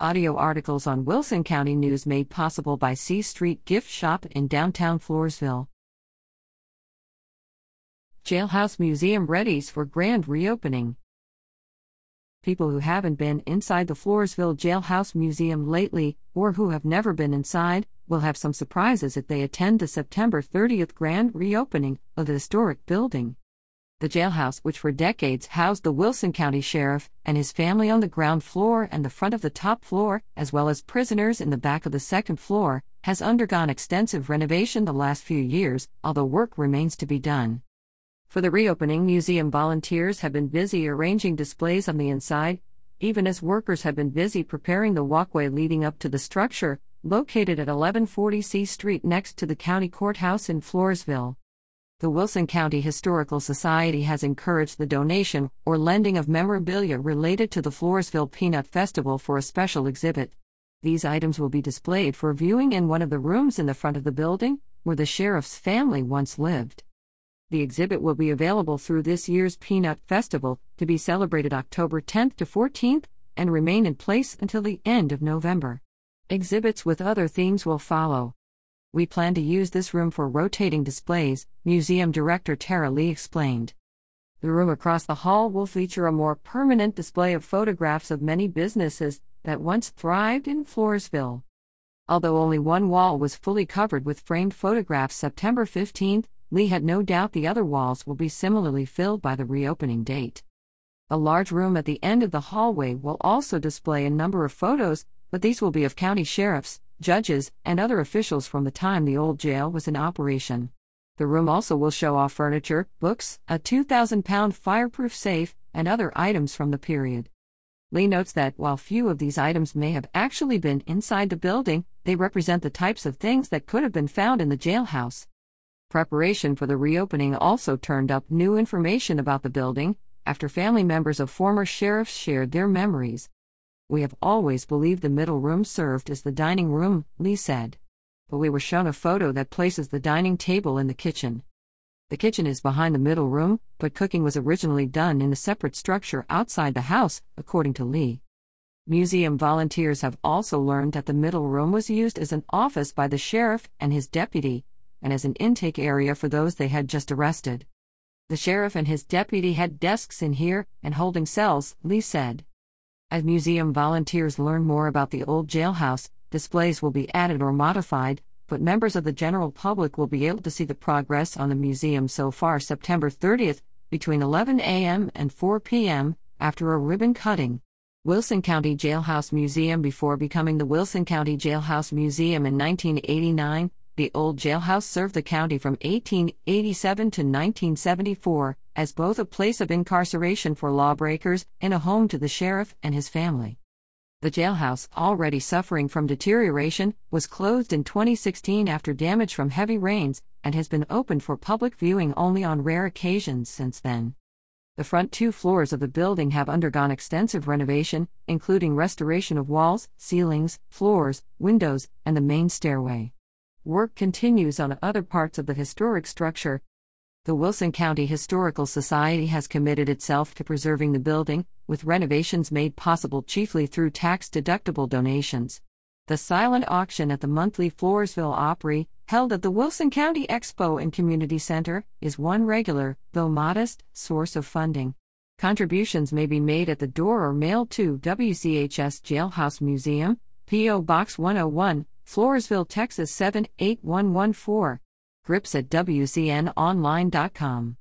Audio articles on Wilson County News made possible by C Street Gift Shop in downtown Floresville. Jailhouse Museum readies for grand reopening. People who haven't been inside the Floresville Jailhouse Museum lately, or who have never been inside, will have some surprises if they attend the September 30th grand reopening of the historic building. The jailhouse, which for decades housed the Wilson County Sheriff and his family on the ground floor and the front of the top floor, as well as prisoners in the back of the second floor, has undergone extensive renovation the last few years, although work remains to be done. For the reopening, museum volunteers have been busy arranging displays on the inside, even as workers have been busy preparing the walkway leading up to the structure, located at 1140 C Street next to the county courthouse in Floresville the Wilson County Historical Society has encouraged the donation or lending of memorabilia related to the Floresville Peanut Festival for a special exhibit. These items will be displayed for viewing in one of the rooms in the front of the building, where the sheriff's family once lived. The exhibit will be available through this year's Peanut Festival, to be celebrated October 10th to 14th, and remain in place until the end of November. Exhibits with other themes will follow. We plan to use this room for rotating displays, Museum Director Tara Lee explained. The room across the hall will feature a more permanent display of photographs of many businesses that once thrived in Floresville. Although only one wall was fully covered with framed photographs September 15, Lee had no doubt the other walls will be similarly filled by the reopening date. A large room at the end of the hallway will also display a number of photos, but these will be of county sheriffs, judges, and other officials from the time the old jail was in operation. The room also will show off furniture, books, a 2,000 pound fireproof safe, and other items from the period. Lee notes that while few of these items may have actually been inside the building, they represent the types of things that could have been found in the jailhouse. Preparation for the reopening also turned up new information about the building after family members of former sheriffs shared their memories. We have always believed the middle room served as the dining room, Lee said. But we were shown a photo that places the dining table in the kitchen. The kitchen is behind the middle room, but cooking was originally done in a separate structure outside the house, according to Lee. Museum volunteers have also learned that the middle room was used as an office by the sheriff and his deputy, and as an intake area for those they had just arrested. The sheriff and his deputy had desks in here and holding cells, Lee said. As museum volunteers learn more about the old jailhouse, displays will be added or modified, but members of the general public will be able to see the progress on the museum so far September 30th between 11 a.m. and 4 p.m. after a ribbon cutting. Wilson County Jailhouse Museum Before becoming the Wilson County Jailhouse Museum in 1989, the old jailhouse served the county from 1887 to 1974 as both a place of incarceration for lawbreakers and a home to the sheriff and his family. The jailhouse, already suffering from deterioration, was closed in 2016 after damage from heavy rains and has been opened for public viewing only on rare occasions since then. The front two floors of the building have undergone extensive renovation, including restoration of walls, ceilings, floors, windows, and the main stairway. Work continues on other parts of the historic structure. The Wilson County Historical Society has committed itself to preserving the building, with renovations made possible chiefly through tax deductible donations. The silent auction at the monthly Floresville Opry, held at the Wilson County Expo and Community Center, is one regular, though modest, source of funding. Contributions may be made at the door or mailed to WCHS Jailhouse Museum, P.O. Box 101, Floresville, Texas 78114. Grips at WCNOnline.com.